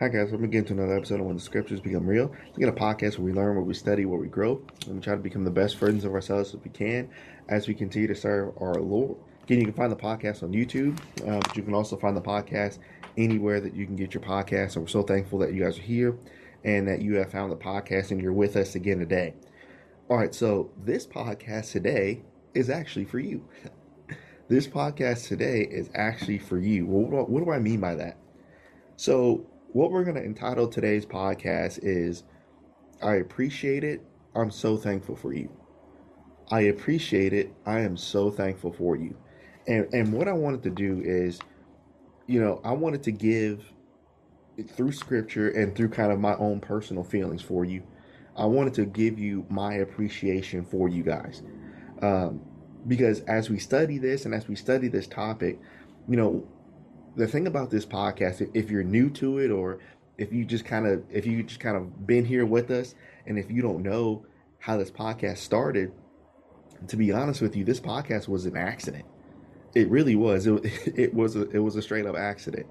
Hi guys, welcome again to another episode of When the Scriptures Become Real. We get a podcast where we learn, where we study, where we grow, and we try to become the best versions of ourselves as we can as we continue to serve our Lord. Again, you can find the podcast on YouTube, um, but you can also find the podcast anywhere that you can get your podcast. And we're so thankful that you guys are here and that you have found the podcast and you're with us again today. All right, so this podcast today is actually for you. this podcast today is actually for you. Well, what do I mean by that? So, what we're going to entitle today's podcast is I appreciate it. I'm so thankful for you. I appreciate it. I am so thankful for you. And and what I wanted to do is you know, I wanted to give through scripture and through kind of my own personal feelings for you. I wanted to give you my appreciation for you guys. Um, because as we study this and as we study this topic, you know, the thing about this podcast, if you're new to it or if you just kind of if you just kind of been here with us and if you don't know how this podcast started, to be honest with you, this podcast was an accident. It really was. It, it was a it was a straight up accident.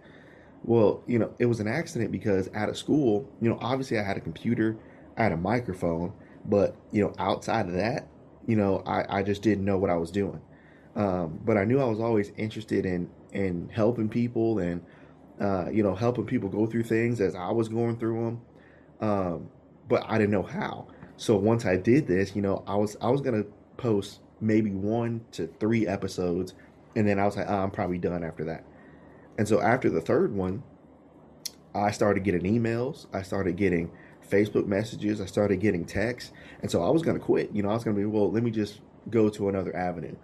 Well, you know, it was an accident because out of school, you know, obviously I had a computer, I had a microphone, but you know, outside of that, you know, I, I just didn't know what I was doing. Um, but I knew I was always interested in in helping people and uh, you know helping people go through things as I was going through them. Um, but I didn't know how. So once I did this, you know, I was I was gonna post maybe one to three episodes, and then I was like, oh, I'm probably done after that. And so after the third one, I started getting emails. I started getting Facebook messages. I started getting texts, and so I was gonna quit. You know, I was gonna be well. Let me just go to another avenue.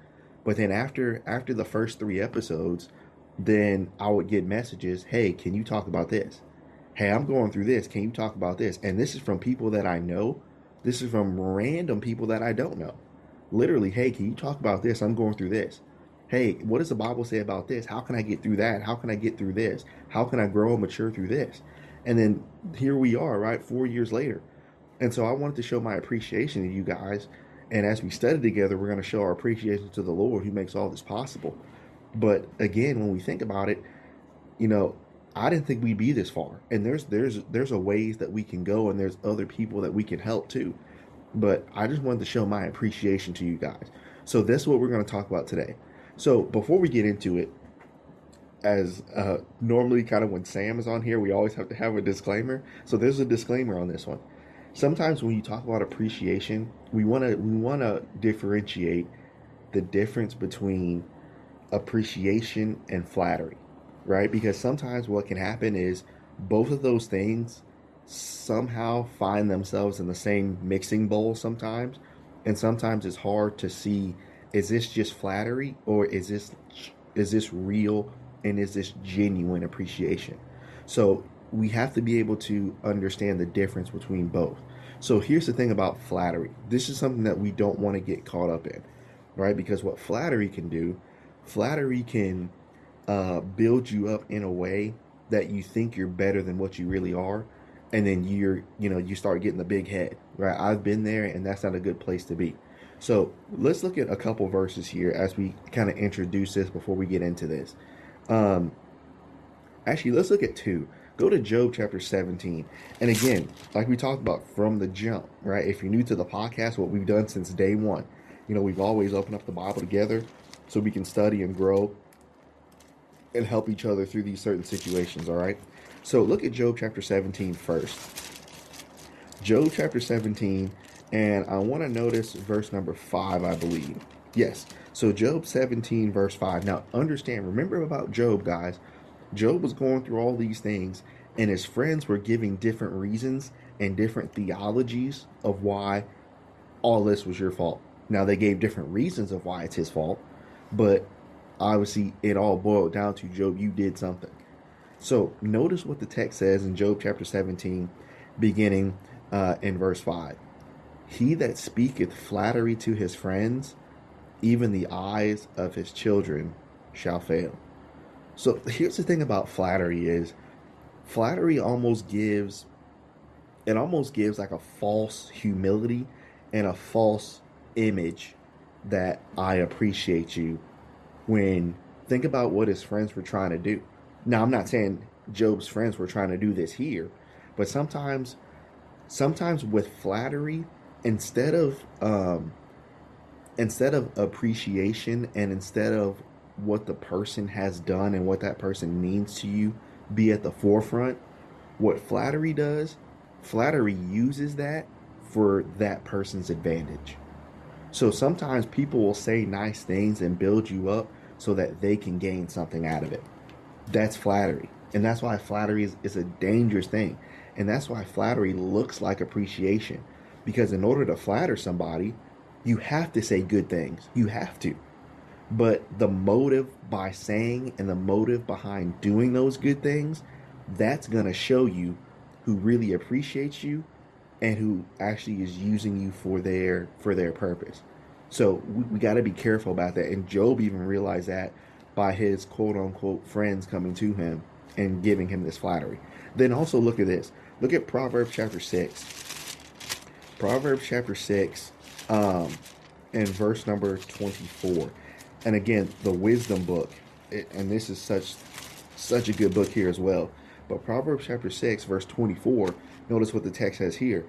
But then after after the first three episodes, then I would get messages, "Hey, can you talk about this? Hey, I'm going through this. Can you talk about this?" And this is from people that I know. This is from random people that I don't know. Literally, "Hey, can you talk about this? I'm going through this." Hey, what does the Bible say about this? How can I get through that? How can I get through this? How can I grow and mature through this? And then here we are, right? 4 years later. And so I wanted to show my appreciation to you guys and as we study together, we're going to show our appreciation to the Lord who makes all this possible. But again, when we think about it, you know, I didn't think we'd be this far. And there's there's there's a ways that we can go and there's other people that we can help too. But I just wanted to show my appreciation to you guys. So that's what we're going to talk about today. So before we get into it, as uh, normally kind of when Sam is on here, we always have to have a disclaimer. So there's a disclaimer on this one sometimes when you talk about appreciation, we want to we want to differentiate the difference between appreciation and flattery, right? Because sometimes what can happen is both of those things somehow find themselves in the same mixing bowl sometimes, and sometimes it's hard to see is this just flattery or is this is this real and is this genuine appreciation? So we have to be able to understand the difference between both. So here's the thing about flattery. This is something that we don't want to get caught up in, right? Because what flattery can do, flattery can uh, build you up in a way that you think you're better than what you really are, and then you're, you know, you start getting the big head, right? I've been there, and that's not a good place to be. So let's look at a couple verses here as we kind of introduce this before we get into this. Um, actually, let's look at two. Go to Job chapter 17. And again, like we talked about from the jump, right? If you're new to the podcast, what we've done since day one, you know, we've always opened up the Bible together so we can study and grow and help each other through these certain situations, all right? So look at Job chapter 17 first. Job chapter 17, and I want to notice verse number 5, I believe. Yes. So Job 17, verse 5. Now understand, remember about Job, guys. Job was going through all these things, and his friends were giving different reasons and different theologies of why all this was your fault. Now, they gave different reasons of why it's his fault, but obviously it all boiled down to Job, you did something. So, notice what the text says in Job chapter 17, beginning uh, in verse 5. He that speaketh flattery to his friends, even the eyes of his children shall fail. So here's the thing about flattery is flattery almost gives it almost gives like a false humility and a false image that I appreciate you when think about what his friends were trying to do. Now I'm not saying Job's friends were trying to do this here. But sometimes, sometimes with flattery, instead of um, instead of appreciation and instead of what the person has done and what that person means to you be at the forefront, what flattery does, flattery uses that for that person's advantage. So sometimes people will say nice things and build you up so that they can gain something out of it. That's flattery. And that's why flattery is, is a dangerous thing. And that's why flattery looks like appreciation. Because in order to flatter somebody, you have to say good things. You have to. But the motive by saying and the motive behind doing those good things, that's going to show you who really appreciates you and who actually is using you for their for their purpose. So we, we got to be careful about that. And Job even realized that by his quote unquote friends coming to him and giving him this flattery. Then also look at this. Look at Proverbs chapter six. Proverbs chapter six, um, and verse number twenty-four. And again, the wisdom book, it, and this is such such a good book here as well. But Proverbs chapter 6, verse 24, notice what the text says here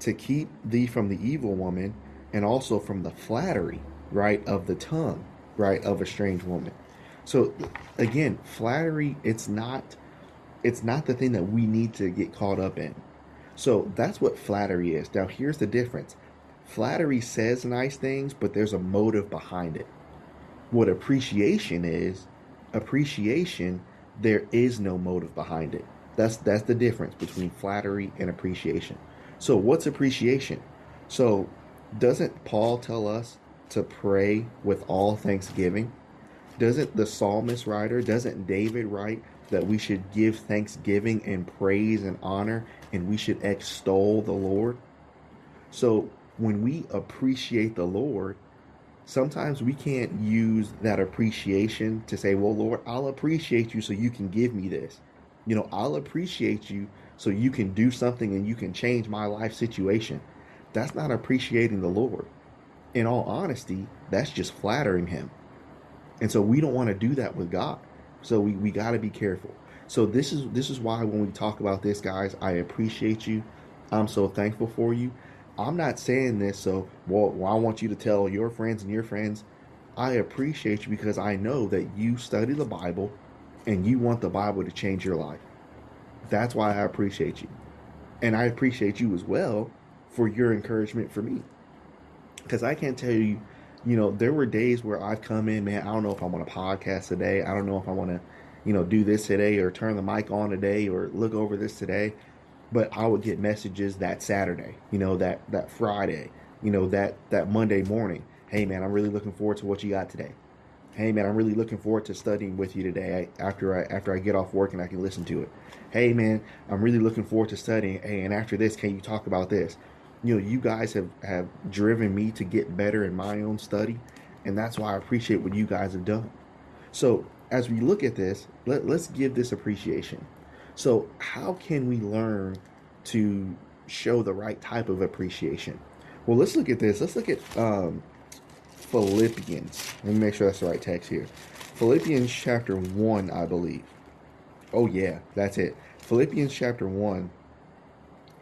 to keep thee from the evil woman and also from the flattery, right, of the tongue, right, of a strange woman. So again, flattery, it's not it's not the thing that we need to get caught up in. So that's what flattery is. Now here's the difference. Flattery says nice things, but there's a motive behind it. What appreciation is, appreciation there is no motive behind it. That's that's the difference between flattery and appreciation. So what's appreciation? So doesn't Paul tell us to pray with all thanksgiving? Doesn't the psalmist writer, doesn't David write that we should give thanksgiving and praise and honor and we should extol the Lord? So when we appreciate the Lord, sometimes we can't use that appreciation to say, well, Lord, I'll appreciate you so you can give me this. You know, I'll appreciate you so you can do something and you can change my life situation. That's not appreciating the Lord. In all honesty, that's just flattering him. And so we don't want to do that with God. So we, we got to be careful. So this is this is why when we talk about this, guys, I appreciate you. I'm so thankful for you. I'm not saying this so well, well, I want you to tell your friends and your friends. I appreciate you because I know that you study the Bible and you want the Bible to change your life. That's why I appreciate you. And I appreciate you as well for your encouragement for me. Because I can't tell you, you know, there were days where I've come in, man, I don't know if I want to podcast today. I don't know if I want to, you know, do this today or turn the mic on today or look over this today but I would get messages that Saturday, you know, that that Friday, you know, that that Monday morning. Hey man, I'm really looking forward to what you got today. Hey man, I'm really looking forward to studying with you today after I after I get off work and I can listen to it. Hey man, I'm really looking forward to studying. Hey, and after this, can you talk about this? You know, you guys have have driven me to get better in my own study, and that's why I appreciate what you guys have done. So, as we look at this, let, let's give this appreciation. So, how can we learn to show the right type of appreciation? Well, let's look at this. Let's look at um, Philippians. Let me make sure that's the right text here. Philippians chapter 1, I believe. Oh, yeah, that's it. Philippians chapter 1.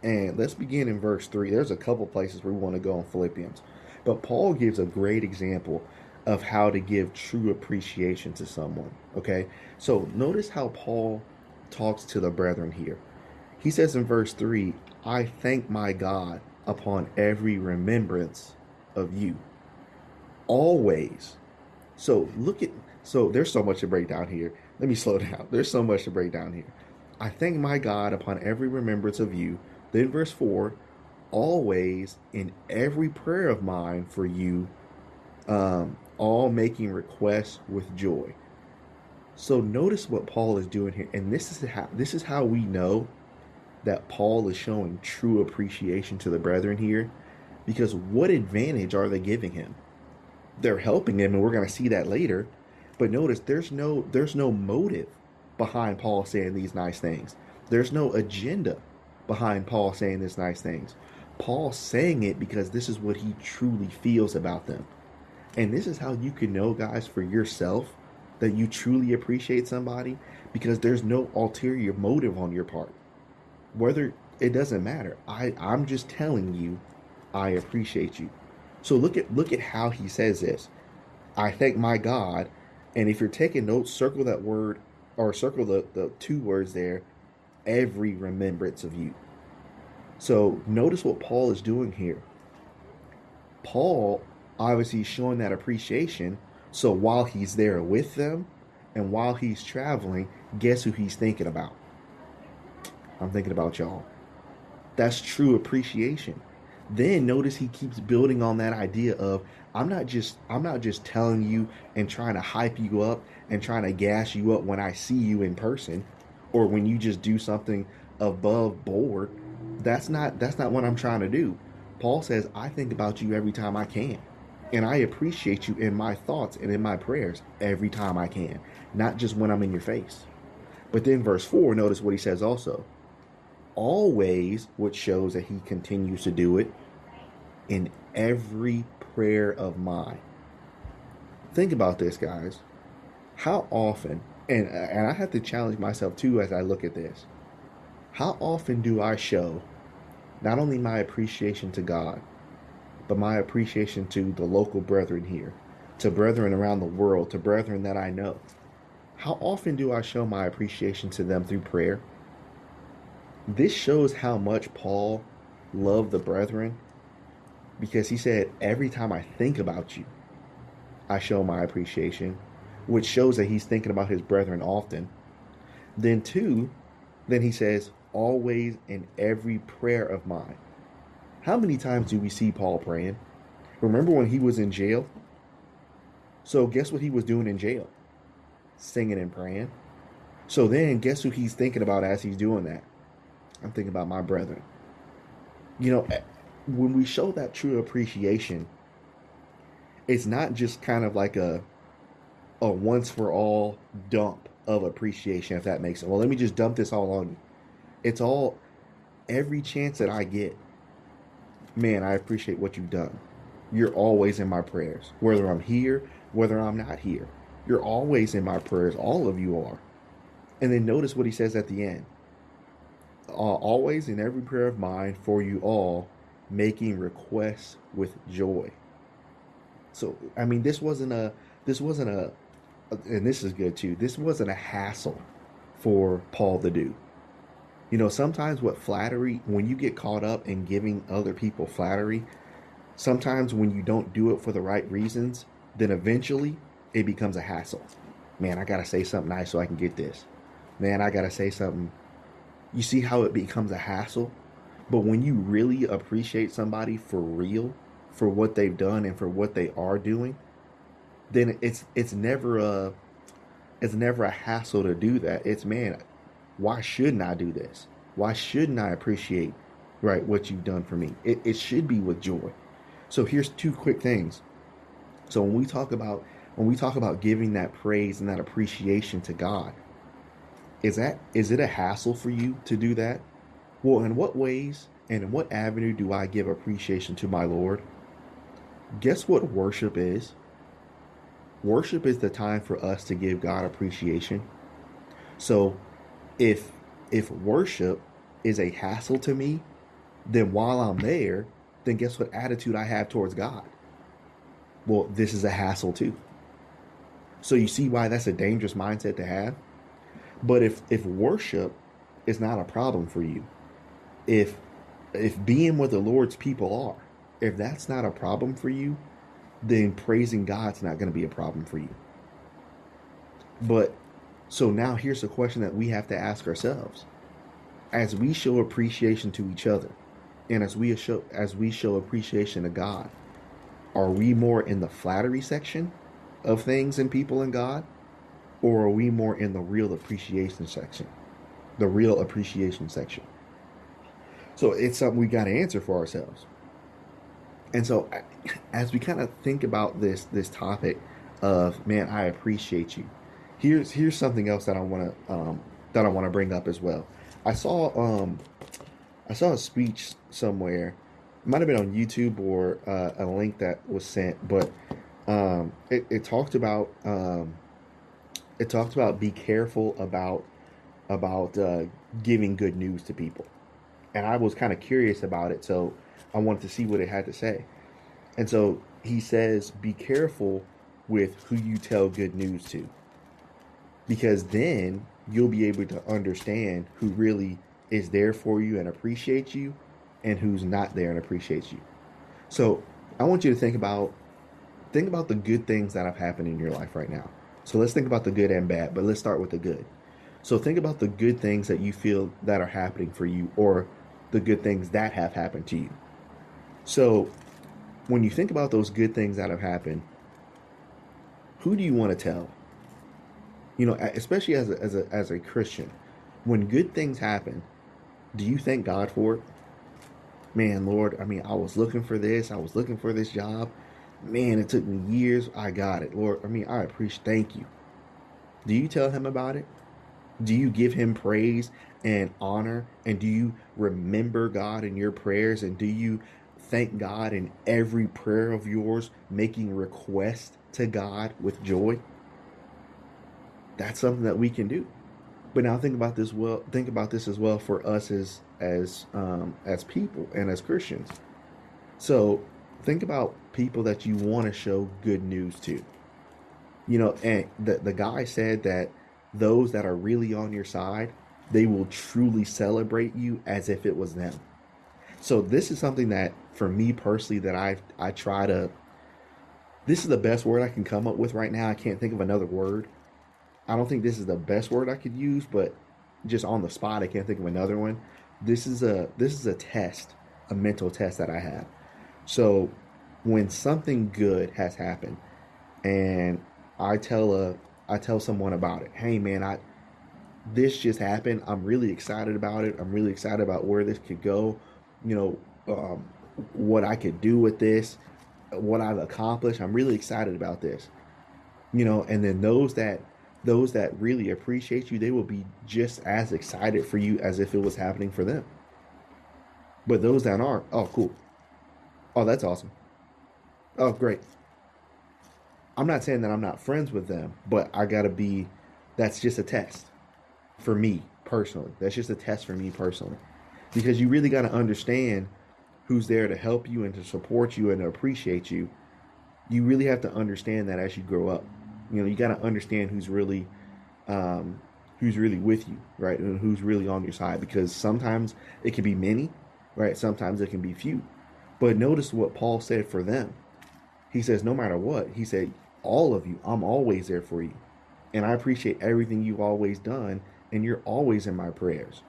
And let's begin in verse 3. There's a couple places we want to go in Philippians. But Paul gives a great example of how to give true appreciation to someone. Okay? So notice how Paul talks to the brethren here. He says in verse 3 I thank my God upon every remembrance of you. Always. So look at, so there's so much to break down here. Let me slow down. There's so much to break down here. I thank my God upon every remembrance of you. Then verse 4 always in every prayer of mine for you, um, all making requests with joy. So notice what Paul is doing here, and this is how this is how we know that Paul is showing true appreciation to the brethren here, because what advantage are they giving him? They're helping him, and we're going to see that later. But notice there's no there's no motive behind Paul saying these nice things. There's no agenda behind Paul saying these nice things. Paul's saying it because this is what he truly feels about them. And this is how you can know, guys, for yourself that you truly appreciate somebody because there's no ulterior motive on your part. Whether it doesn't matter. I I'm just telling you I appreciate you. So look at look at how he says this. I thank my God, and if you're taking notes, circle that word or circle the, the two words there, every remembrance of you. So notice what Paul is doing here. Paul obviously showing that appreciation. So while he's there with them and while he's traveling, guess who he's thinking about? I'm thinking about y'all. That's true appreciation. Then notice he keeps building on that idea of I'm not just I'm not just telling you and trying to hype you up and trying to gas you up when I see you in person or when you just do something above board. That's not that's not what I'm trying to do. Paul says, I think about you every time I can. And I appreciate you in my thoughts and in my prayers every time I can, not just when I'm in your face. But then, verse 4, notice what he says also always, which shows that he continues to do it in every prayer of mine. Think about this, guys. How often, and, and I have to challenge myself too as I look at this, how often do I show not only my appreciation to God, but my appreciation to the local brethren here, to brethren around the world, to brethren that I know? How often do I show my appreciation to them through prayer? This shows how much Paul loved the brethren because he said, Every time I think about you, I show my appreciation, which shows that he's thinking about his brethren often. Then, two, then he says, Always in every prayer of mine. How many times do we see Paul praying? Remember when he was in jail? So, guess what he was doing in jail? Singing and praying. So, then guess who he's thinking about as he's doing that? I'm thinking about my brethren. You know, eh, when we show that true appreciation, it's not just kind of like a a once for all dump of appreciation, if that makes sense. Well, let me just dump this all on you. It's all every chance that I get. Man, I appreciate what you've done. You're always in my prayers, whether I'm here, whether I'm not here. You're always in my prayers. All of you are. And then notice what he says at the end uh, always in every prayer of mine for you all, making requests with joy. So, I mean, this wasn't a, this wasn't a, and this is good too, this wasn't a hassle for Paul to do. You know, sometimes what flattery, when you get caught up in giving other people flattery, sometimes when you don't do it for the right reasons, then eventually it becomes a hassle. Man, I got to say something nice so I can get this. Man, I got to say something you see how it becomes a hassle? But when you really appreciate somebody for real, for what they've done and for what they are doing, then it's it's never a it's never a hassle to do that. It's man, why shouldn't I do this? Why shouldn't I appreciate right what you've done for me? It, it should be with joy. So here's two quick things. So when we talk about when we talk about giving that praise and that appreciation to God, is that is it a hassle for you to do that? Well, in what ways and in what avenue do I give appreciation to my Lord? Guess what worship is? Worship is the time for us to give God appreciation. So, if if worship is a hassle to me, then while I'm there, then guess what attitude I have towards God? Well, this is a hassle too. So you see why that's a dangerous mindset to have? But if if worship is not a problem for you, if if being what the Lord's people are, if that's not a problem for you, then praising God's not going to be a problem for you. But so now here's a question that we have to ask ourselves. As we show appreciation to each other, and as we show as we show appreciation to God, are we more in the flattery section of things and people and God? or are we more in the real appreciation section? The real appreciation section. So it's something we got to answer for ourselves. And so, as we kind of think about this this topic of man, I appreciate you. Here's here's something else that I want to um, that I want to bring up as well. I saw um, I saw a speech somewhere. It might have been on YouTube or uh, a link that was sent, but um, it, it talked about um, it talks about be careful about about uh, giving good news to people, and I was kind of curious about it, so I wanted to see what it had to say. And so he says, be careful with who you tell good news to, because then you'll be able to understand who really is there for you and appreciates you, and who's not there and appreciates you. So I want you to think about think about the good things that have happened in your life right now. So let's think about the good and bad, but let's start with the good. So think about the good things that you feel that are happening for you or the good things that have happened to you. So when you think about those good things that have happened, who do you want to tell? You know, especially as a, as a as a Christian, when good things happen, do you thank God for it? Man, Lord, I mean, I was looking for this, I was looking for this job, man, it took me years. I got it. Lord, I mean, I appreciate, thank you. Do you tell him about it? Do you give him praise and honor? And do you remember God in your prayers? And do you thank God in every prayer of yours, making request to God with joy? That's something that we can do. But now think about this well. Think about this as well for us as as um, as people and as Christians. So think about people that you want to show good news to. You know, and the the guy said that those that are really on your side, they will truly celebrate you as if it was them. So this is something that for me personally that I I try to this is the best word I can come up with right now. I can't think of another word. I don't think this is the best word I could use, but just on the spot I can't think of another one. This is a this is a test, a mental test that I have. So when something good has happened and I tell a I tell someone about it, hey man, I this just happened. I'm really excited about it. I'm really excited about where this could go. You know, um, what I could do with this, what I've accomplished. I'm really excited about this. You know, and then those that those that really appreciate you, they will be just as excited for you as if it was happening for them. But those that aren't, oh cool. Oh, that's awesome. Oh, great. I'm not saying that I'm not friends with them, but I got to be, that's just a test for me personally. That's just a test for me personally. Because you really got to understand who's there to help you and to support you and to appreciate you. You really have to understand that as you grow up. You know, you got to understand who's really, um, who's really with you, right? And who's really on your side. Because sometimes it can be many, right? Sometimes it can be few. But notice what Paul said for them. He says, no matter what, he said, all of you, I'm always there for you. And I appreciate everything you've always done, and you're always in my prayers.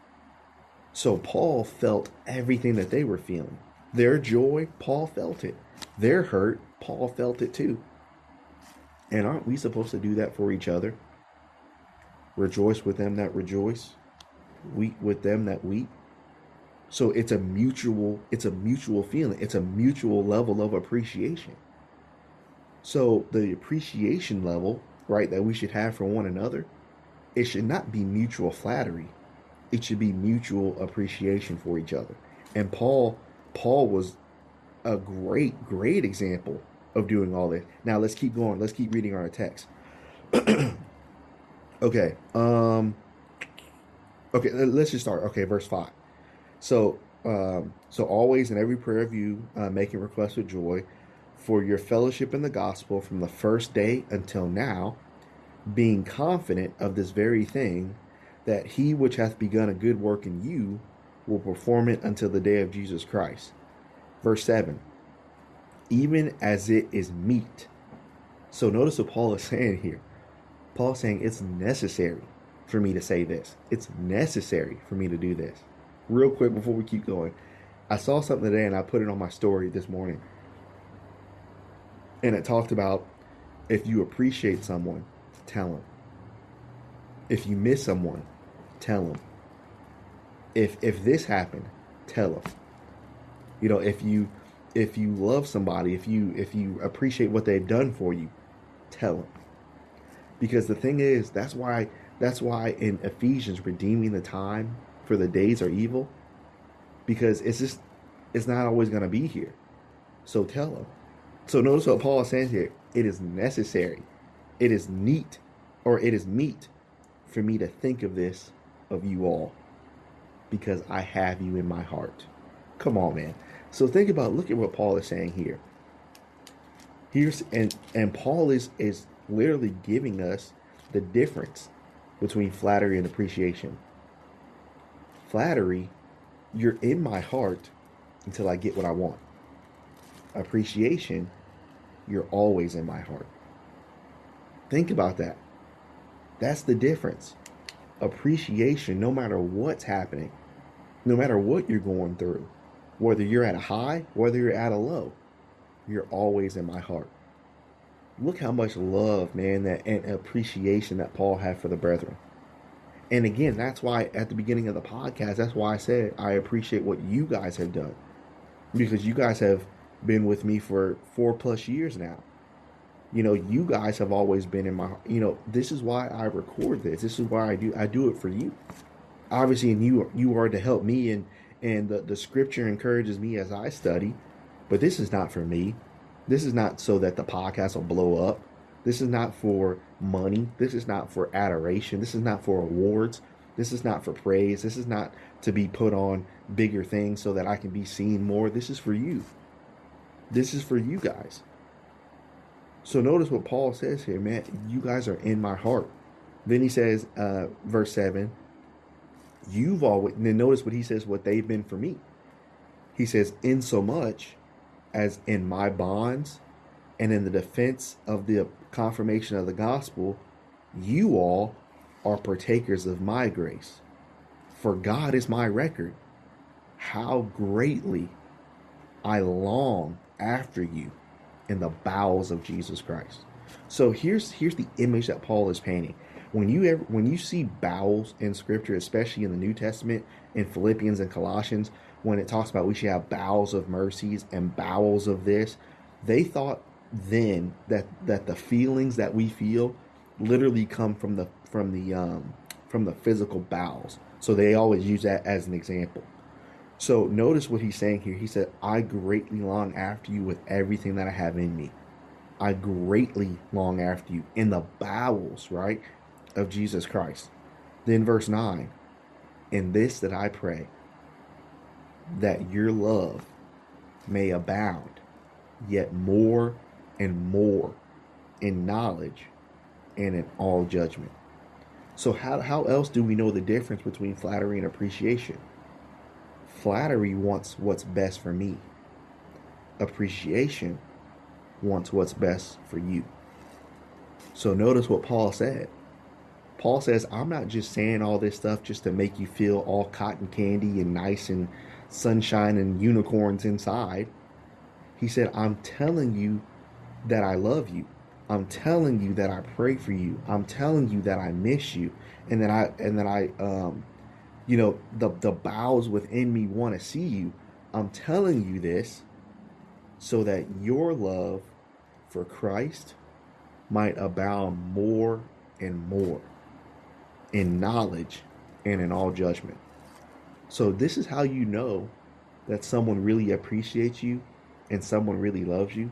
So Paul felt everything that they were feeling. Their joy, Paul felt it. Their hurt, Paul felt it too. And aren't we supposed to do that for each other? Rejoice with them that rejoice, weep with them that weep. So it's a mutual, it's a mutual feeling. It's a mutual level of appreciation. So the appreciation level, right, that we should have for one another, it should not be mutual flattery. It should be mutual appreciation for each other. And Paul, Paul was a great, great example of doing all this. Now let's keep going. Let's keep reading our text. okay. Um okay, let's just start. Okay, verse 5. So um so always in every prayer of you uh, making requests with joy for your fellowship in the gospel from the first day until now, being confident of this very thing, that he which hath begun a good work in you will perform it until the day of Jesus Christ. Verse 7 Even as it is meet. So notice what Paul is saying here. Paul saying it's necessary for me to say this. It's necessary for me to do this. Real quick before we keep going, I saw something today and I put it on my story this morning and it talked about if you appreciate someone, tell them. If you miss someone, tell them. If if this happened, tell them. You know, if you if you love somebody, if you if you appreciate what they've done for you, tell them. Because the thing is, that's why that's why in Ephesians redeeming the time for the days are evil because it's just it's not always going to be here. So tell them. So notice what Paul is saying here. It is necessary. It is neat or it is meet for me to think of this of you all because I have you in my heart. Come on, man. So think about look at what Paul is saying here. Here's and and Paul is is literally giving us the difference between flattery and appreciation. Flattery, you're in my heart until I get what I want. Appreciation, you're always in my heart. Think about that. That's the difference. Appreciation, no matter what's happening, no matter what you're going through, whether you're at a high, whether you're at a low, you're always in my heart. Look how much love, man, that and appreciation that Paul had for the brethren. And again, that's why at the beginning of the podcast, that's why I said I appreciate what you guys have done. Because you guys have been with me for four plus years now. You know, you guys have always been in my you know, this is why I record this. This is why I do I do it for you. Obviously, and you you are to help me and and the, the scripture encourages me as I study, but this is not for me. This is not so that the podcast will blow up. This is not for money. This is not for adoration. This is not for awards. This is not for praise. This is not to be put on bigger things so that I can be seen more. This is for you. This is for you guys. So notice what Paul says here, man. You guys are in my heart. Then he says, uh, verse 7, you've always, then notice what he says, what they've been for me. He says, in so much as in my bonds and in the defense of the confirmation of the gospel, you all are partakers of my grace. For God is my record, how greatly I long after you in the bowels of Jesus Christ. So here's here's the image that Paul is painting. When you ever when you see bowels in scripture, especially in the New Testament, in Philippians and Colossians, when it talks about we should have bowels of mercies and bowels of this, they thought then that that the feelings that we feel literally come from the from the um, from the physical bowels. So they always use that as an example. So notice what he's saying here. He said, "I greatly long after you with everything that I have in me. I greatly long after you in the bowels, right, of Jesus Christ." Then verse 9, "In this that I pray, that your love may abound yet more and more in knowledge and in all judgment. So, how, how else do we know the difference between flattery and appreciation? Flattery wants what's best for me, appreciation wants what's best for you. So, notice what Paul said. Paul says, I'm not just saying all this stuff just to make you feel all cotton candy and nice and sunshine and unicorns inside. He said, I'm telling you that I love you. I'm telling you that I pray for you. I'm telling you that I miss you. And that I and that I um you know the the bowels within me want to see you. I'm telling you this so that your love for Christ might abound more and more in knowledge and in all judgment. So this is how you know that someone really appreciates you and someone really loves you.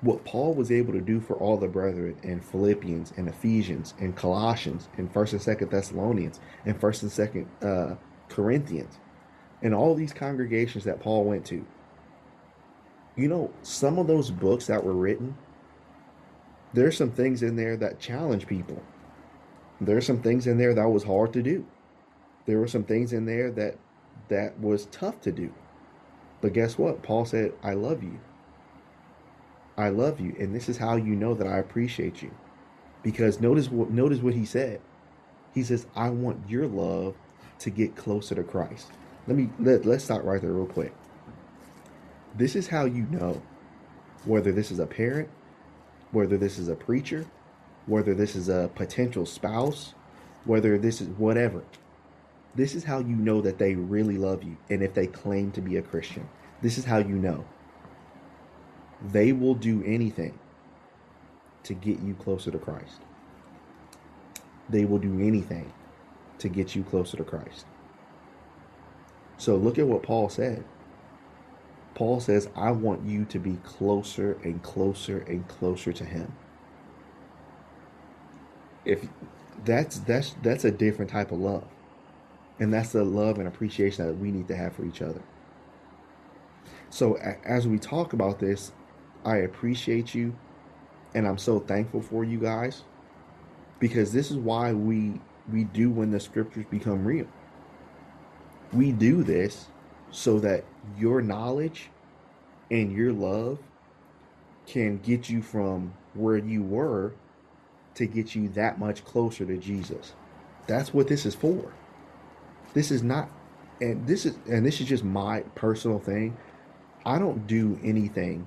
What Paul was able to do for all the brethren in Philippians and Ephesians and Colossians and First and Second Thessalonians and First and Second uh, Corinthians and all these congregations that Paul went to. You know, some of those books that were written, there's some things in there that challenge people. There's some things in there that was hard to do there were some things in there that that was tough to do. But guess what? Paul said, "I love you. I love you, and this is how you know that I appreciate you." Because notice what notice what he said. He says, "I want your love to get closer to Christ." Let me let, let's stop right there real quick. This is how you know whether this is a parent, whether this is a preacher, whether this is a potential spouse, whether this is whatever. This is how you know that they really love you and if they claim to be a Christian. This is how you know. They will do anything to get you closer to Christ. They will do anything to get you closer to Christ. So look at what Paul said. Paul says, I want you to be closer and closer and closer to Him. If that's that's that's a different type of love. And that's the love and appreciation that we need to have for each other. So as we talk about this, I appreciate you and I'm so thankful for you guys because this is why we we do when the scriptures become real. We do this so that your knowledge and your love can get you from where you were to get you that much closer to Jesus. That's what this is for. This is not and this is and this is just my personal thing. I don't do anything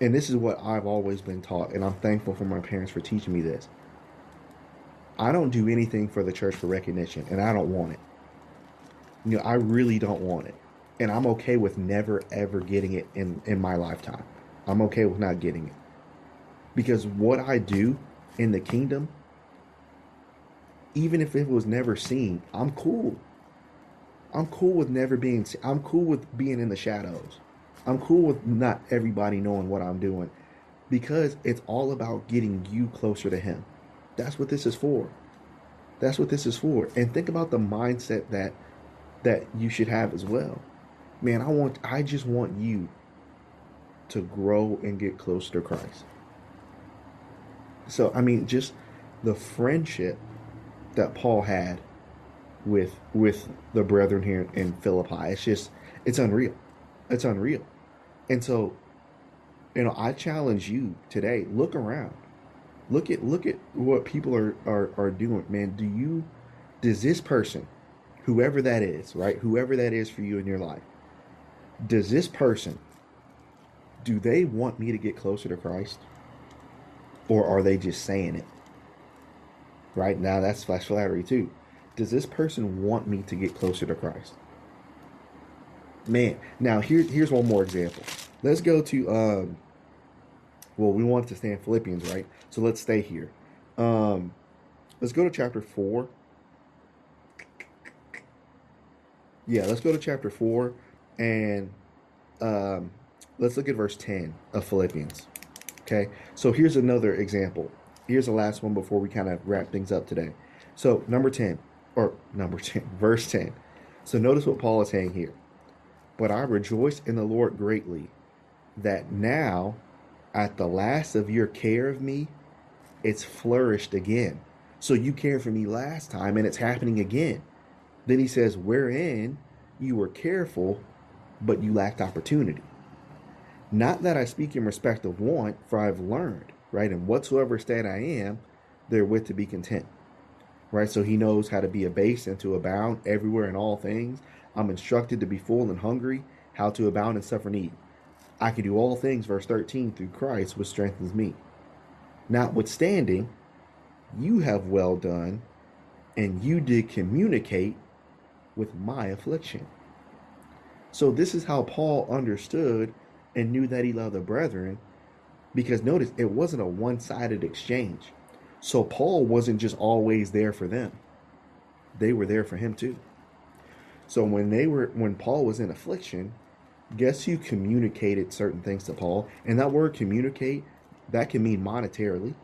and this is what I've always been taught and I'm thankful for my parents for teaching me this. I don't do anything for the church for recognition and I don't want it. You know, I really don't want it. And I'm okay with never ever getting it in in my lifetime. I'm okay with not getting it. Because what I do in the kingdom even if it was never seen, I'm cool. I'm cool with never being. I'm cool with being in the shadows. I'm cool with not everybody knowing what I'm doing because it's all about getting you closer to him. That's what this is for. That's what this is for. And think about the mindset that that you should have as well. Man, I want I just want you to grow and get closer to Christ. So, I mean, just the friendship that Paul had with with the brethren here in Philippi. It's just it's unreal. It's unreal. And so, you know, I challenge you today, look around. Look at look at what people are are, are doing. Man, do you does this person, whoever that is, right? Whoever that is for you in your life, does this person do they want me to get closer to Christ? Or are they just saying it? Right now, that's flash flattery too. Does this person want me to get closer to Christ? Man, now here, here's one more example. Let's go to, um, well, we want to stay in Philippians, right? So let's stay here. Um, let's go to chapter 4. Yeah, let's go to chapter 4 and um, let's look at verse 10 of Philippians. Okay, so here's another example here's the last one before we kind of wrap things up today. So, number 10, or number 10, verse 10. So, notice what Paul is saying here. But I rejoice in the Lord greatly that now, at the last of your care of me, it's flourished again. So, you cared for me last time, and it's happening again. Then he says, Wherein you were careful, but you lacked opportunity. Not that I speak in respect of want, for I've learned right? And whatsoever state I am, therewith to be content, right? So he knows how to be abased and to abound everywhere in all things. I'm instructed to be full and hungry, how to abound and suffer need. I can do all things, verse 13, through Christ, which strengthens me. Notwithstanding, you have well done, and you did communicate with my affliction. So, this is how Paul understood and knew that he loved the brethren because notice, it wasn't a one sided exchange. So Paul wasn't just always there for them, they were there for him too. So when they were when Paul was in affliction, guess who communicated certain things to Paul? And that word communicate, that can mean monetarily,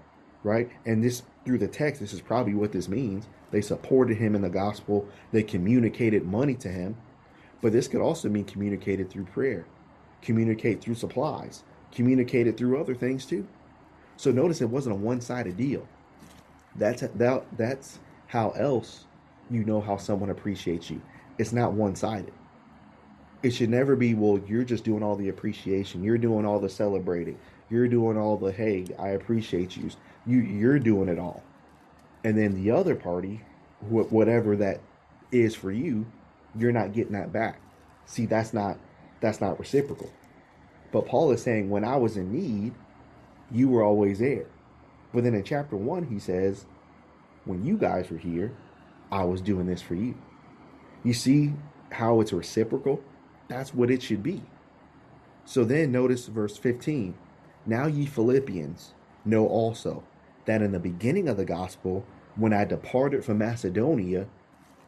right? And this through the text, this is probably what this means. They supported him in the gospel, they communicated money to him. But this could also mean communicated through prayer, communicate through supplies, communicated through other things too. So notice it wasn't a one-sided deal. That's that, that's how else you know how someone appreciates you. It's not one-sided. It should never be, well, you're just doing all the appreciation. You're doing all the celebrating. You're doing all the, hey, I appreciate you. You you're doing it all. And then the other party, wh- whatever that is for you, you're not getting that back. See, that's not that's not reciprocal. But Paul is saying, when I was in need, you were always there. But then in chapter one, he says, when you guys were here, I was doing this for you. You see how it's reciprocal? That's what it should be. So then notice verse 15. Now ye Philippians know also that in the beginning of the gospel, when I departed from Macedonia,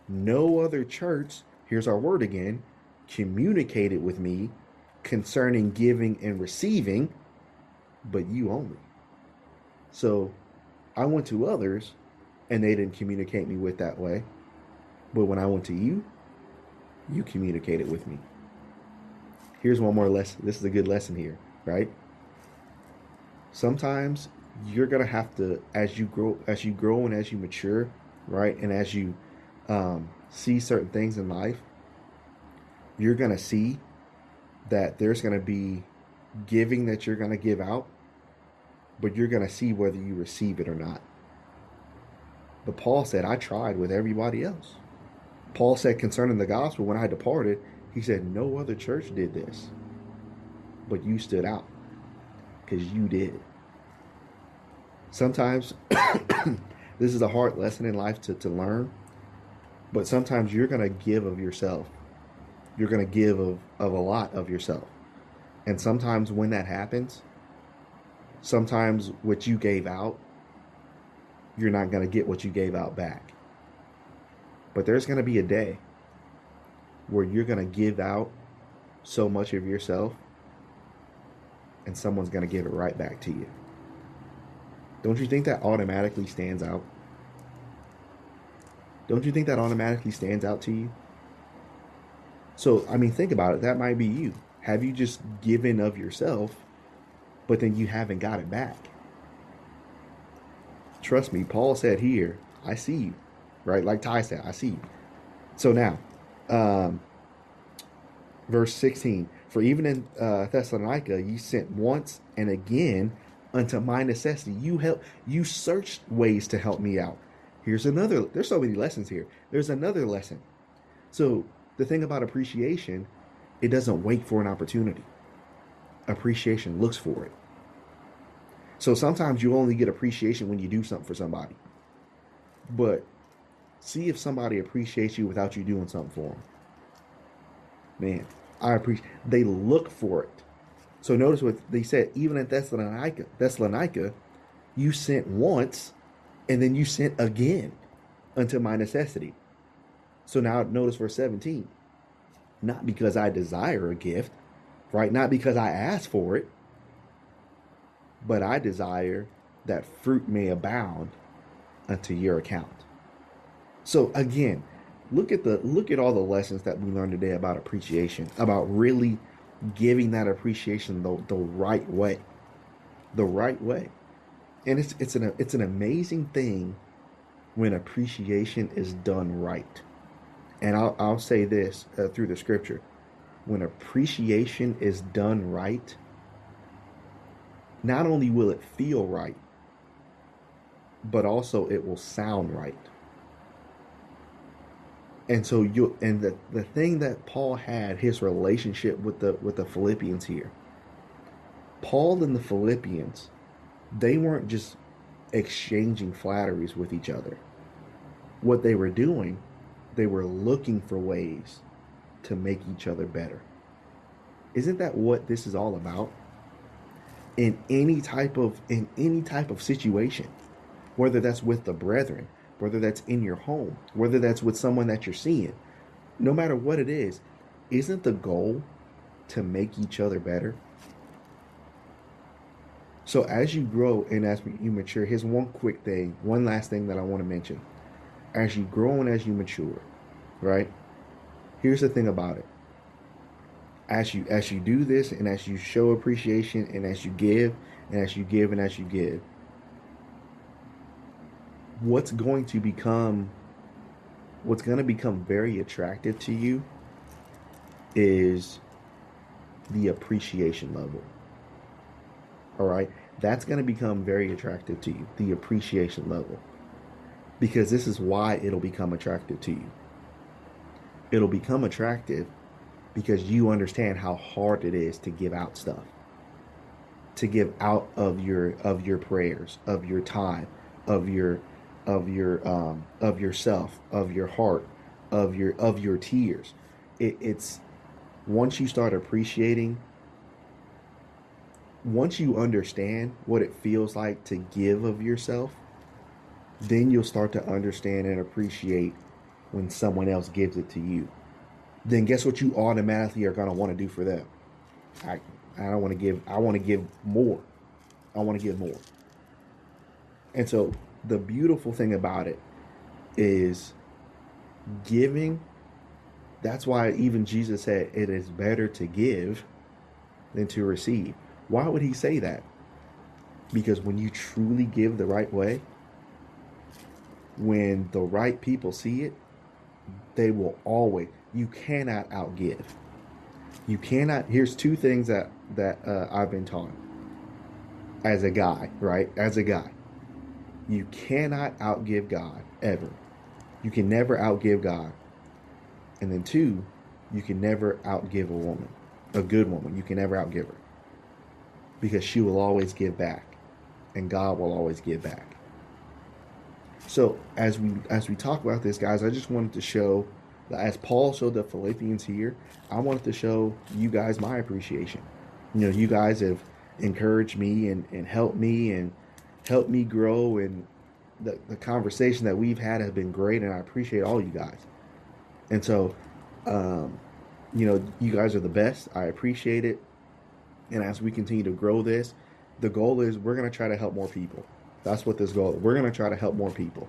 no other church, here's our word again, communicated with me concerning giving and receiving, but you only. So I went to others and they didn't communicate me with that way. But when I went to you, you communicated with me. Here's one more lesson. This is a good lesson here, right? Sometimes you're gonna have to, as you grow, as you grow and as you mature, right, and as you um, see certain things in life, you're gonna see that there's gonna be giving that you're gonna give out, but you're gonna see whether you receive it or not. But Paul said, I tried with everybody else. Paul said concerning the gospel, when I departed, he said, No other church did this, but you stood out because you did. Sometimes this is a hard lesson in life to, to learn, but sometimes you're going to give of yourself. You're going to give of, of a lot of yourself. And sometimes when that happens, sometimes what you gave out, you're not going to get what you gave out back. But there's going to be a day where you're going to give out so much of yourself and someone's going to give it right back to you. Don't you think that automatically stands out? Don't you think that automatically stands out to you? So, I mean, think about it. That might be you. Have you just given of yourself, but then you haven't got it back? Trust me, Paul said here, I see you, right? Like Ty said, I see you. So now, um, verse 16 For even in uh, Thessalonica, you sent once and again unto my necessity. You help, you searched ways to help me out. Here's another, there's so many lessons here. There's another lesson. So, the thing about appreciation, it doesn't wait for an opportunity. Appreciation looks for it. So sometimes you only get appreciation when you do something for somebody. But see if somebody appreciates you without you doing something for them. Man, I appreciate. They look for it. So notice what they said. Even in Thessalonica, Thessalonica, you sent once, and then you sent again, unto my necessity. So now notice verse seventeen. Not because I desire a gift, right? Not because I ask for it, but I desire that fruit may abound unto your account. So again, look at the look at all the lessons that we learned today about appreciation, about really giving that appreciation the, the right way. The right way. And it's it's an it's an amazing thing when appreciation is done right. And I'll, I'll say this uh, through the scripture. When appreciation is done right, not only will it feel right, but also it will sound right. And so you and the, the thing that Paul had, his relationship with the with the Philippians here. Paul and the Philippians, they weren't just exchanging flatteries with each other. What they were doing, they were looking for ways to make each other better. Isn't that what this is all about? in any type of in any type of situation whether that's with the brethren whether that's in your home whether that's with someone that you're seeing no matter what it is isn't the goal to make each other better so as you grow and as you mature here's one quick thing one last thing that i want to mention as you grow and as you mature right? Here's the thing about it. As you as you do this and as you show appreciation and as you give and as you give and as you give what's going to become what's going to become very attractive to you is the appreciation level. All right? That's going to become very attractive to you the appreciation level because this is why it'll become attractive to you. It'll become attractive because you understand how hard it is to give out stuff to give out of your of your prayers of your time of your of your um of yourself of your heart of your of your tears. It, it's once you start appreciating once you understand what it feels like to give of yourself then you'll start to understand and appreciate when someone else gives it to you then guess what you automatically are going to want to do for them? I, I don't want to give, I want to give more. I want to give more. And so the beautiful thing about it is giving. That's why even Jesus said it is better to give than to receive. Why would he say that? Because when you truly give the right way, when the right people see it, they will always, you cannot outgive. You cannot, here's two things that, that uh, I've been taught as a guy, right? As a guy, you cannot outgive God ever. You can never outgive God. And then two, you can never outgive a woman, a good woman. You can never outgive her because she will always give back, and God will always give back. So as we as we talk about this, guys, I just wanted to show, as Paul showed the Philippians here, I wanted to show you guys my appreciation. You know, you guys have encouraged me and, and helped me and helped me grow and the, the conversation that we've had has been great and I appreciate all you guys. And so um, you know, you guys are the best. I appreciate it. And as we continue to grow this, the goal is we're to try to help more people. That's what this goal. We're going to try to help more people.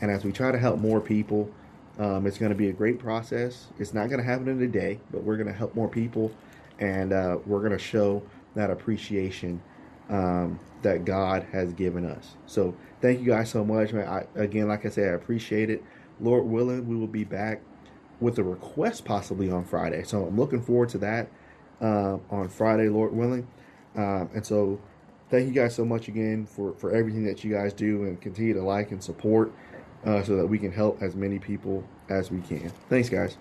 And as we try to help more people, um, it's going to be a great process. It's not going to happen in a day, but we're going to help more people, and uh, we're going to show that appreciation um, that God has given us. So thank you guys so much, man. I, again, like I said, I appreciate it. Lord willing, we will be back with a request possibly on Friday. So I'm looking forward to that uh, on Friday, Lord willing. Um, and so thank you guys so much again for, for everything that you guys do and continue to like and support uh, so that we can help as many people as we can. Thanks, guys.